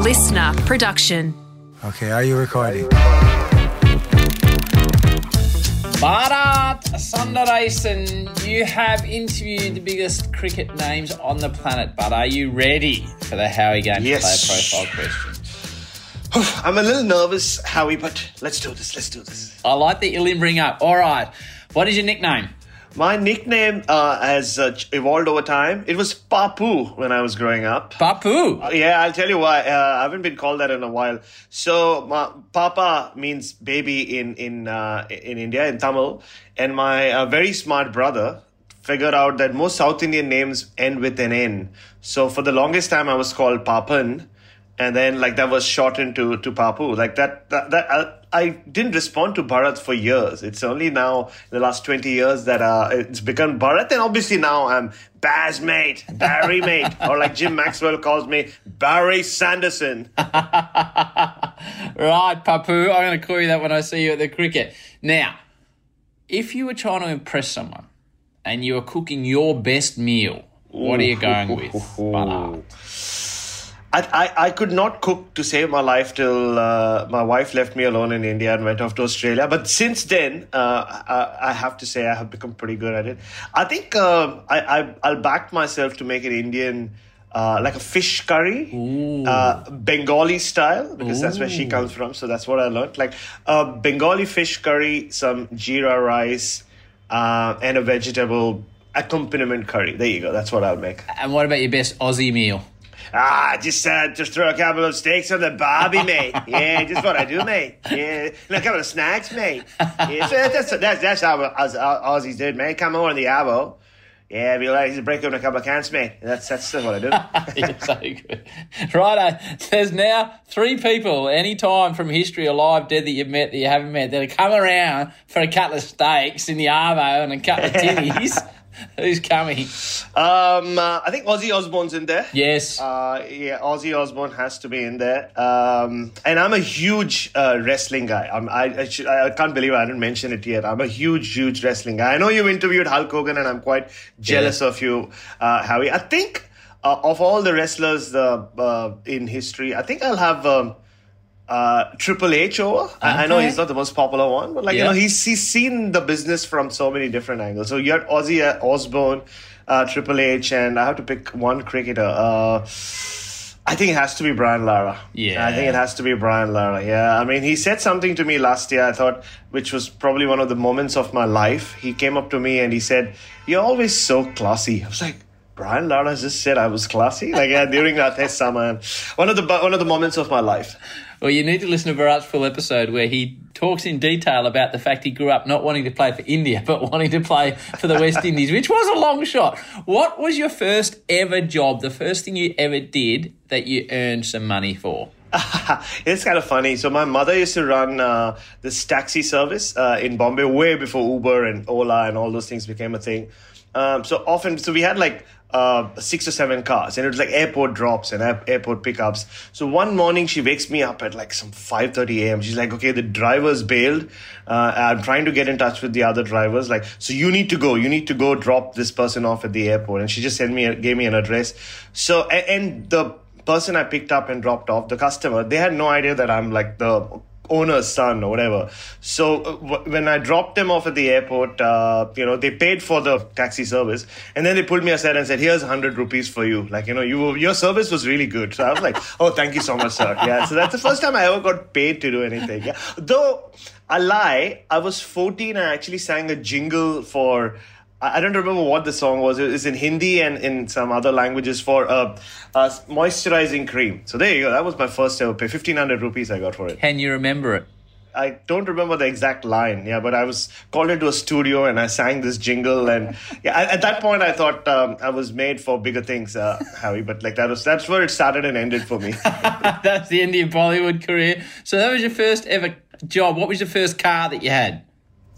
listener production. Okay, are you recording? Bharat Sundaresan, you have interviewed the biggest cricket names on the planet, but are you ready for the Howie game Yes. to play profile question? I'm a little nervous, Howie, but let's do this. Let's do this. I like that you're limbering up. All right. What is your nickname? My nickname uh, has uh, evolved over time. It was Papu when I was growing up. Papu. Uh, Yeah, I'll tell you why. Uh, I haven't been called that in a while. So, my, Papa means baby in in uh, in India in Tamil, and my uh, very smart brother figured out that most South Indian names end with an N. So, for the longest time, I was called Papan, and then like that was shortened to to Papu. Like that that, that I, I didn't respond to Bharat for years. It's only now in the last twenty years that uh, it's become Bharat, and obviously now I'm Baz mate, Barry mate, or like Jim Maxwell calls me Barry Sanderson. Right, Papu. I'm going to call you that when I see you at the cricket. Now, if you were trying to impress someone and you were cooking your best meal, what are you going with? Bharat? I, I, I could not cook to save my life till uh, my wife left me alone in India and went off to Australia. But since then, uh, I, I have to say I have become pretty good at it. I think uh, I, I I'll back myself to make an Indian. Uh, like a fish curry, uh, Bengali style, because that's where she comes from. So that's what I learned. Like a Bengali fish curry, some jeera rice, uh, and a vegetable accompaniment curry. There you go. That's what I'll make. And what about your best Aussie meal? Ah, just uh, just throw a couple of steaks on the barbie, mate. Yeah, just what I do, mate. Yeah, and a couple of snacks, mate. Yeah, so that's that's that's how us Aussies did, mate. Come over in the arvo. Yeah, be like to break open a couple of cans, mate. That's that's what I do. You're so good. Righto, there's now three people, any time from history, alive, dead, that you've met, that you haven't met, that have come around for a couple of steaks in the Arvo and a couple of tinnies. Who's coming? Um, uh, I think Ozzy Osbourne's in there. Yes. Uh, yeah, Ozzy Osbourne has to be in there. Um, and I'm a huge uh, wrestling guy. I'm, I, I, should, I can't believe I didn't mention it yet. I'm a huge, huge wrestling guy. I know you interviewed Hulk Hogan, and I'm quite jealous of you, uh, Howie. I think uh, of all the wrestlers uh, uh, in history, I think I'll have. Um, uh, Triple H over. I, I know he's not the most popular one, but like you know, he's he's seen the business from so many different angles. So you had Ozzy uh, Osbourne, uh, Triple H, and I have to pick one cricketer. Uh, I think it has to be Brian Lara. Yeah. I think it has to be Brian Lara. Yeah, I mean, he said something to me last year. I thought, which was probably one of the moments of my life. He came up to me and he said, "You're always so classy." I was like. Brian Lara just said I was classy, like yeah, during that test summer. One of the one of the moments of my life. Well, you need to listen to Bharat's full episode where he talks in detail about the fact he grew up not wanting to play for India, but wanting to play for the West Indies, which was a long shot. What was your first ever job, the first thing you ever did that you earned some money for? it's kind of funny. So my mother used to run uh, this taxi service uh, in Bombay way before Uber and Ola and all those things became a thing. Um, so often, so we had like uh, six or seven cars, and it was like airport drops and airport pickups. So one morning, she wakes me up at like some five thirty a.m. She's like, "Okay, the driver's bailed. Uh, I'm trying to get in touch with the other drivers. Like, so you need to go. You need to go drop this person off at the airport." And she just sent me, gave me an address. So and the person I picked up and dropped off, the customer, they had no idea that I'm like the owner's son or whatever. So uh, w- when I dropped them off at the airport, uh, you know, they paid for the taxi service, and then they pulled me aside and said, "Here's hundred rupees for you. Like, you know, you your service was really good." So I was like, "Oh, thank you so much, sir." Yeah. So that's the first time I ever got paid to do anything. Yeah. Though I lie, I was 14. I actually sang a jingle for. I don't remember what the song was. It was in Hindi and in some other languages for a, a moisturizing cream. So there you go. That was my first ever pay. Fifteen hundred rupees I got for it. Can you remember it? I don't remember the exact line. Yeah, but I was called into a studio and I sang this jingle. And yeah, at, at that point I thought um, I was made for bigger things, uh, Howie. But like that was that's where it started and ended for me. That's the end of your Bollywood career. So that was your first ever job. What was your first car that you had?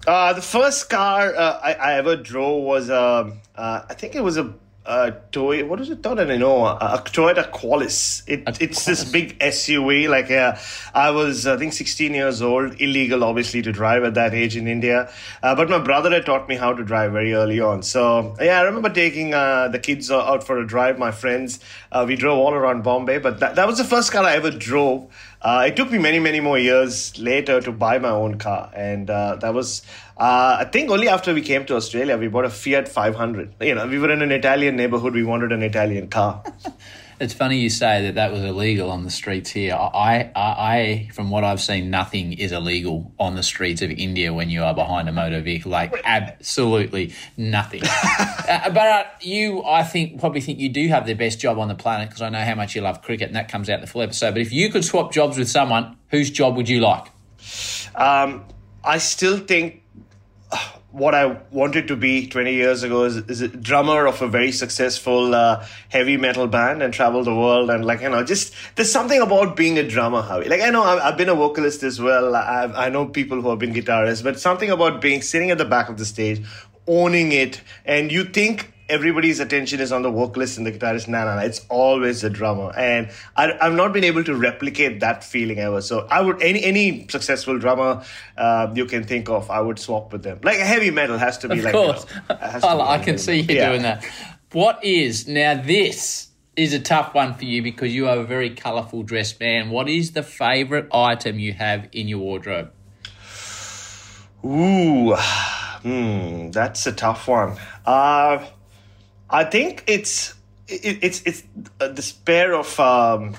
Uh, the first car uh, I, I ever drove was um uh, I think it was a uh, Toy, what is it? Don't an Innova, a Toyota Qualis. It, A it's this big SUV. Like, uh, I was, I think, 16 years old. Illegal, obviously, to drive at that age in India. Uh, but my brother had taught me how to drive very early on. So, yeah, I remember taking uh, the kids out for a drive. My friends, uh, we drove all around Bombay. But that, that was the first car I ever drove. Uh, it took me many, many more years later to buy my own car, and uh, that was, uh, I think, only after we came to Australia we bought a Fiat 500. You know, we were in an Italian neighborhood. We wanted an Italian car. It's funny you say that that was illegal on the streets here. I, I, I, from what I've seen, nothing is illegal on the streets of India when you are behind a motor vehicle. Like absolutely nothing. uh, but uh, you, I think, probably think you do have the best job on the planet because I know how much you love cricket, and that comes out in the full episode. But if you could swap jobs with someone, whose job would you like? Um, I still think what I wanted to be 20 years ago is, is a drummer of a very successful uh, heavy metal band and travel the world. And, like, you know, just there's something about being a drummer, Howie. Like, I know I've, I've been a vocalist as well. I've, I know people who have been guitarists, but something about being sitting at the back of the stage, owning it, and you think everybody's attention is on the vocalist and the guitarist. No, no, no. It's always the drummer. And I, I've not been able to replicate that feeling ever. So I would, any any successful drummer uh, you can think of, I would swap with them. Like a heavy metal has to be Of like, course, you know, I, can metal. see you Yeah. doing that. What is now? This is a tough one for you because you are a very colourful dressed man. What is the favourite item you have in your wardrobe? Ooh, hmm, that's a tough one. Uh, I think it's it, it's it's uh, this pair of um,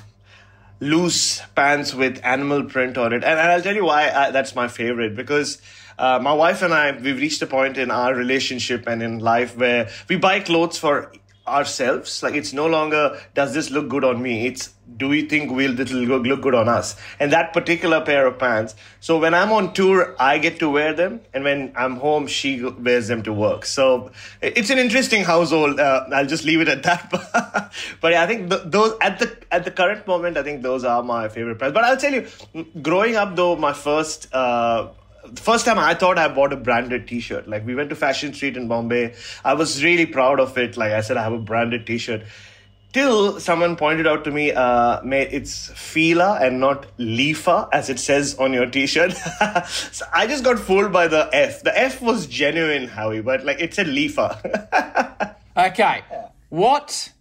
loose pants with animal print on it, and, and I'll tell you why I, that's my favorite because. Uh, my wife and I, we've reached a point in our relationship and in life where we buy clothes for ourselves. Like it's no longer does this look good on me. It's do we think will this will look good on us? And that particular pair of pants. So when I'm on tour, I get to wear them, and when I'm home, she wears them to work. So it's an interesting household. Uh, I'll just leave it at that. but I think th- those at the at the current moment, I think those are my favorite pants. But I'll tell you, growing up though, my first. Uh, the first time I thought I bought a branded T-shirt. Like we went to Fashion Street in Bombay. I was really proud of it. Like I said, I have a branded T-shirt. Till someone pointed out to me, uh, it's Fila and not Leafa, as it says on your T-shirt. so I just got fooled by the F. The F was genuine, Howie, but like it said Leafa. Okay, what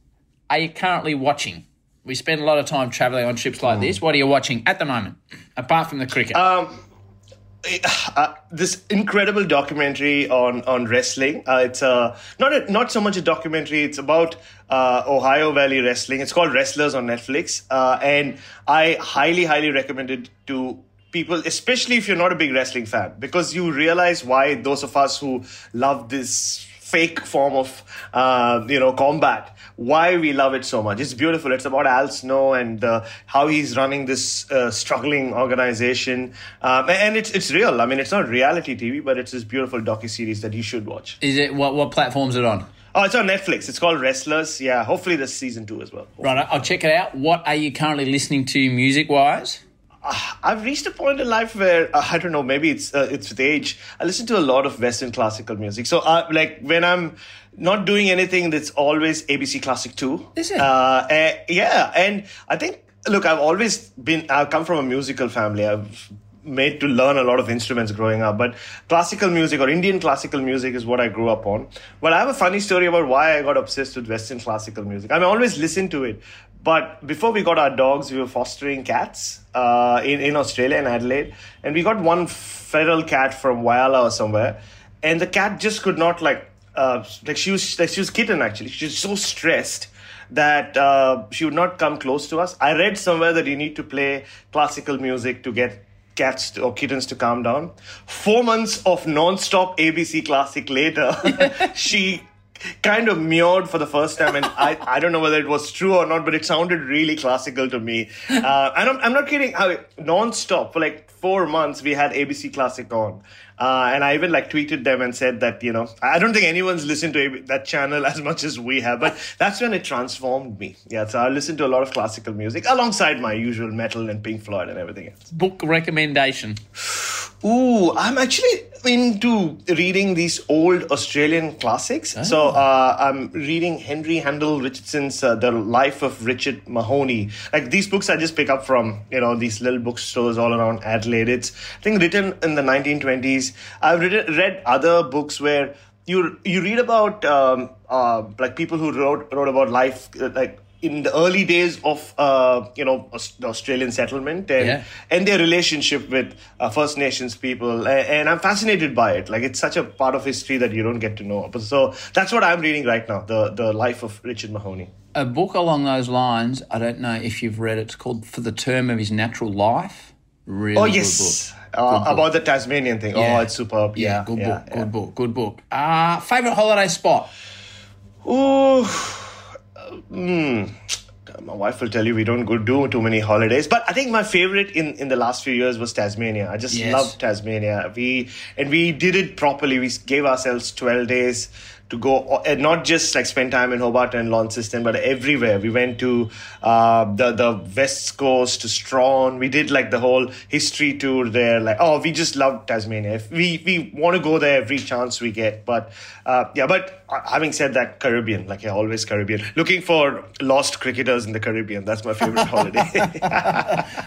are you currently watching? We spend a lot of time travelling on trips like this. What are you watching at the moment, apart from the cricket? um, uh, this incredible documentary on on wrestling. Uh, it's uh, not a, not so much a documentary. It's about uh, Ohio Valley Wrestling. It's called Wrestlers on Netflix, uh, and I highly highly recommend it to people, especially if you're not a big wrestling fan, because you realize why those of us who love this fake form of uh, you know combat. Why we love it so much. It's beautiful. It's about al snow and uh, how he's running this uh, struggling organization. Um, and it's it's real. I mean it's not reality tv but it's this beautiful docu-series that you should watch. Is it what what platforms it on? oh it's on netflix. It's called wrestlers. Yeah hopefully there's season two as well. Right, I'll check it out. What are you currently listening to music wise? I've reached a point in life where uh, I don't know. Maybe it's uh, it's with age. I listen to a lot of Western classical music. So, uh, like when I'm not doing anything, that's always ABC Classic Two. Is it? Uh, eh, yeah, and I think look, I've always been. I've come from a musical family. I've made to learn a lot of instruments growing up, but classical music or Indian classical music is what I grew up on. Well, I have a funny story about why I got obsessed with Western classical music. I mean, I always listened to it, but before we got our dogs, we were fostering cats uh, in in Australia in Adelaide, and we got one feral cat from Whyalla or somewhere, and the cat just could not like uh, like she was like she was kitten actually. She was so stressed that uh, she would not come close to us. I read somewhere that you need to play classical music to get cats to, or kittens to calm down. Four months of non-stop ABC Classic later, she kind of meowed for the first time and I, I don't know whether it was true or not but it sounded really classical to me. Uh, and I'm, I'm not kidding. How non-stop for like four months we had abc classic on. Uh, and i even like tweeted them and said that you know i don't think anyone's listened to AB- that channel as much as we have but that's when it transformed me. Yeah so i listened to a lot of classical music alongside my usual metal and pink floyd and everything else. Book recommendation. Ooh, I'm actually into reading these old Australian classics. So uh, I'm reading Henry Handel Richardson's uh, The Life of Richard Mahony. Like these books, I just pick up from you know these little bookstores all around Adelaide. It's I think written in the 1920s. I've read, read other books where you you read about um, uh, like people who wrote wrote about life uh, like in the early days of uh, you know the Australian settlement and Yeah. and their relationship with uh, First Nations people, and, I'm fascinated by it. Like it's such a part of history that you don't get to know. So that's what I'm reading right now: the the life of Richard Mahony. A book along those lines, I don't know if you've read it, it's called For the Term of His Natural Life. Really Oh yes, uh, about the Tasmanian thing. Yeah. Oh, it's superb. Yeah, Yeah, good book, good book, good book. Uh, favourite holiday spot? Ooh, hmm. My wife will tell you we don't go do too many holidays, but I think my favorite in, in the last few years was Tasmania. I just Yes. loved Tasmania. We and we did it properly. We gave ourselves twelve days to go and not just like spend time in Hobart and Launceston, but everywhere. We went to uh, the the west coast to Strahan. We did like the whole history tour there. Like oh, we just love Tasmania. If we we want to go there every chance we get. But uh, yeah, but uh, having said that, Caribbean, like yeah, always Caribbean. Looking for lost cricketers in the Caribbean. That's my favorite holiday.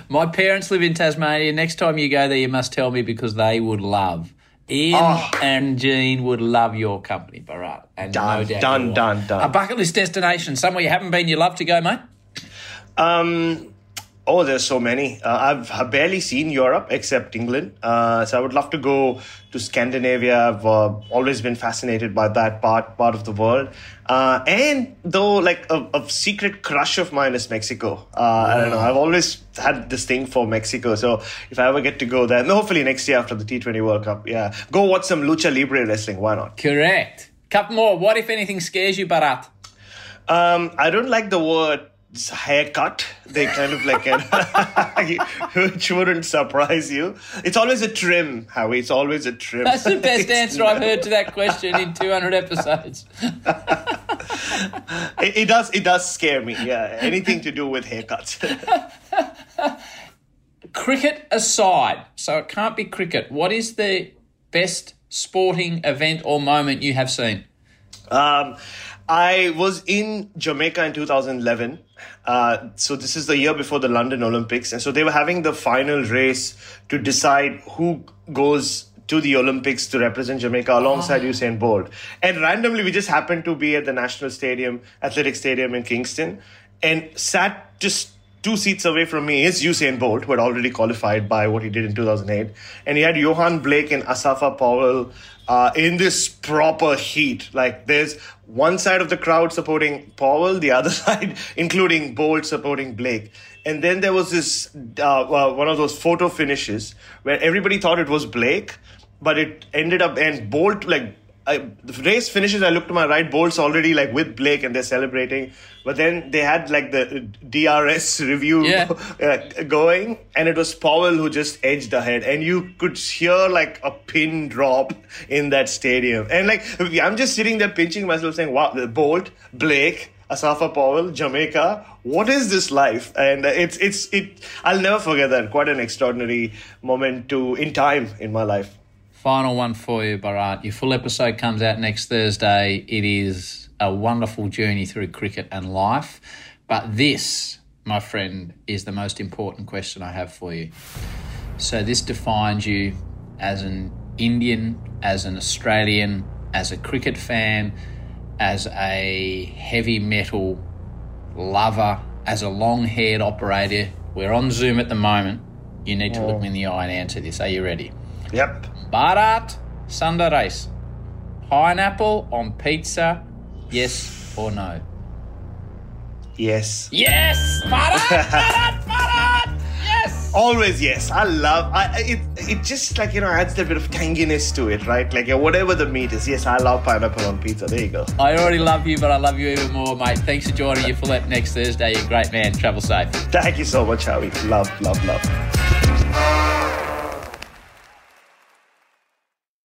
My parents live in Tasmania. Next time you go there, you must tell me because they would love. Ian Oh. and Jean would love your company, Bharat. And Done, no doubt done, done, done. A bucket list destination, somewhere you haven't been, you love to go, mate? Um, oh, there's so many. Uh, I've, I've barely seen Europe except England. Uh, so I would love to go to Scandinavia. I've uh, always been fascinated by that part part of the world. Uh, and though, like a, a secret crush of mine is Mexico. Uh, I don't know. I've always had this thing for Mexico. So if I ever get to go there, and hopefully next year after the T20 World Cup, yeah, go watch some lucha libre wrestling. Why not? Correct. Couple more. What, if anything, scares you, Bharat? Um, I don't like the word haircut. They kind of like it, which wouldn't surprise you. It's always a trim, Howie. It's always a trim. That's the best answer I've heard to that question in 200 episodes. It, it does. It does scare me. Yeah, anything to do with haircuts. Cricket aside, so it can't be cricket. What is the best sporting event or moment you have seen? Um, I was in Jamaica in 2011. Uh, so this is the year before the London Olympics, and so they were having the final race to decide who goes to the Olympics to represent Jamaica alongside Usain Bolt. And randomly, we just happened to be at the National Stadium, Athletic Stadium in Kingston, and sat just two seats away from me is Usain Bolt, who had already qualified by what he did in 2008. And he had Yohan Blake and Asafa Powell uh, in this proper heat. Like there's one side of the crowd supporting Powell, the other side, including Bolt, supporting Blake. And then there was this uh, one of those photo finishes where everybody thought it was Blake, but it ended up and Bolt like I, the race finishes. I look to my right. Bolt's already like with Blake, and they're celebrating. But then they had like the DRS review Yeah. uh, going, and it was Powell who just edged ahead, and you could hear like a pin drop in that stadium. And like I'm just sitting there pinching myself, saying, "Wow, Bolt, Blake." Asafa Powell, Jamaica. What is this life? And it's it's it. I'll never forget that. Quite an extraordinary moment to in time in my life. Final one for you, Bharat. Your full episode comes out next Thursday. It is a wonderful journey through cricket and life. But this, my friend, is the most important question I have for you. So, this defines you as an Indian, as an Australian, as a cricket fan, as a heavy metal lover, as a long haired operator. We're on Zoom at the moment. You need to look me in the eye and answer this. Are you ready? Yep. Bharat Sundaresh. Pineapple on pizza, yes or no? Yes. Yes! Bharat! Bharat! Bharat! Yes! Always yes. I love. I it. It just like you know adds that bit of tanginess to it, right? Like yeah, whatever the meat is. Yes, I love pineapple on pizza. There you go. I already love you, but I love you even more, mate. Thanks for joining you for that next Thursday. You're a great man. Travel safe. Thank you so much, Howie. Love, love, love.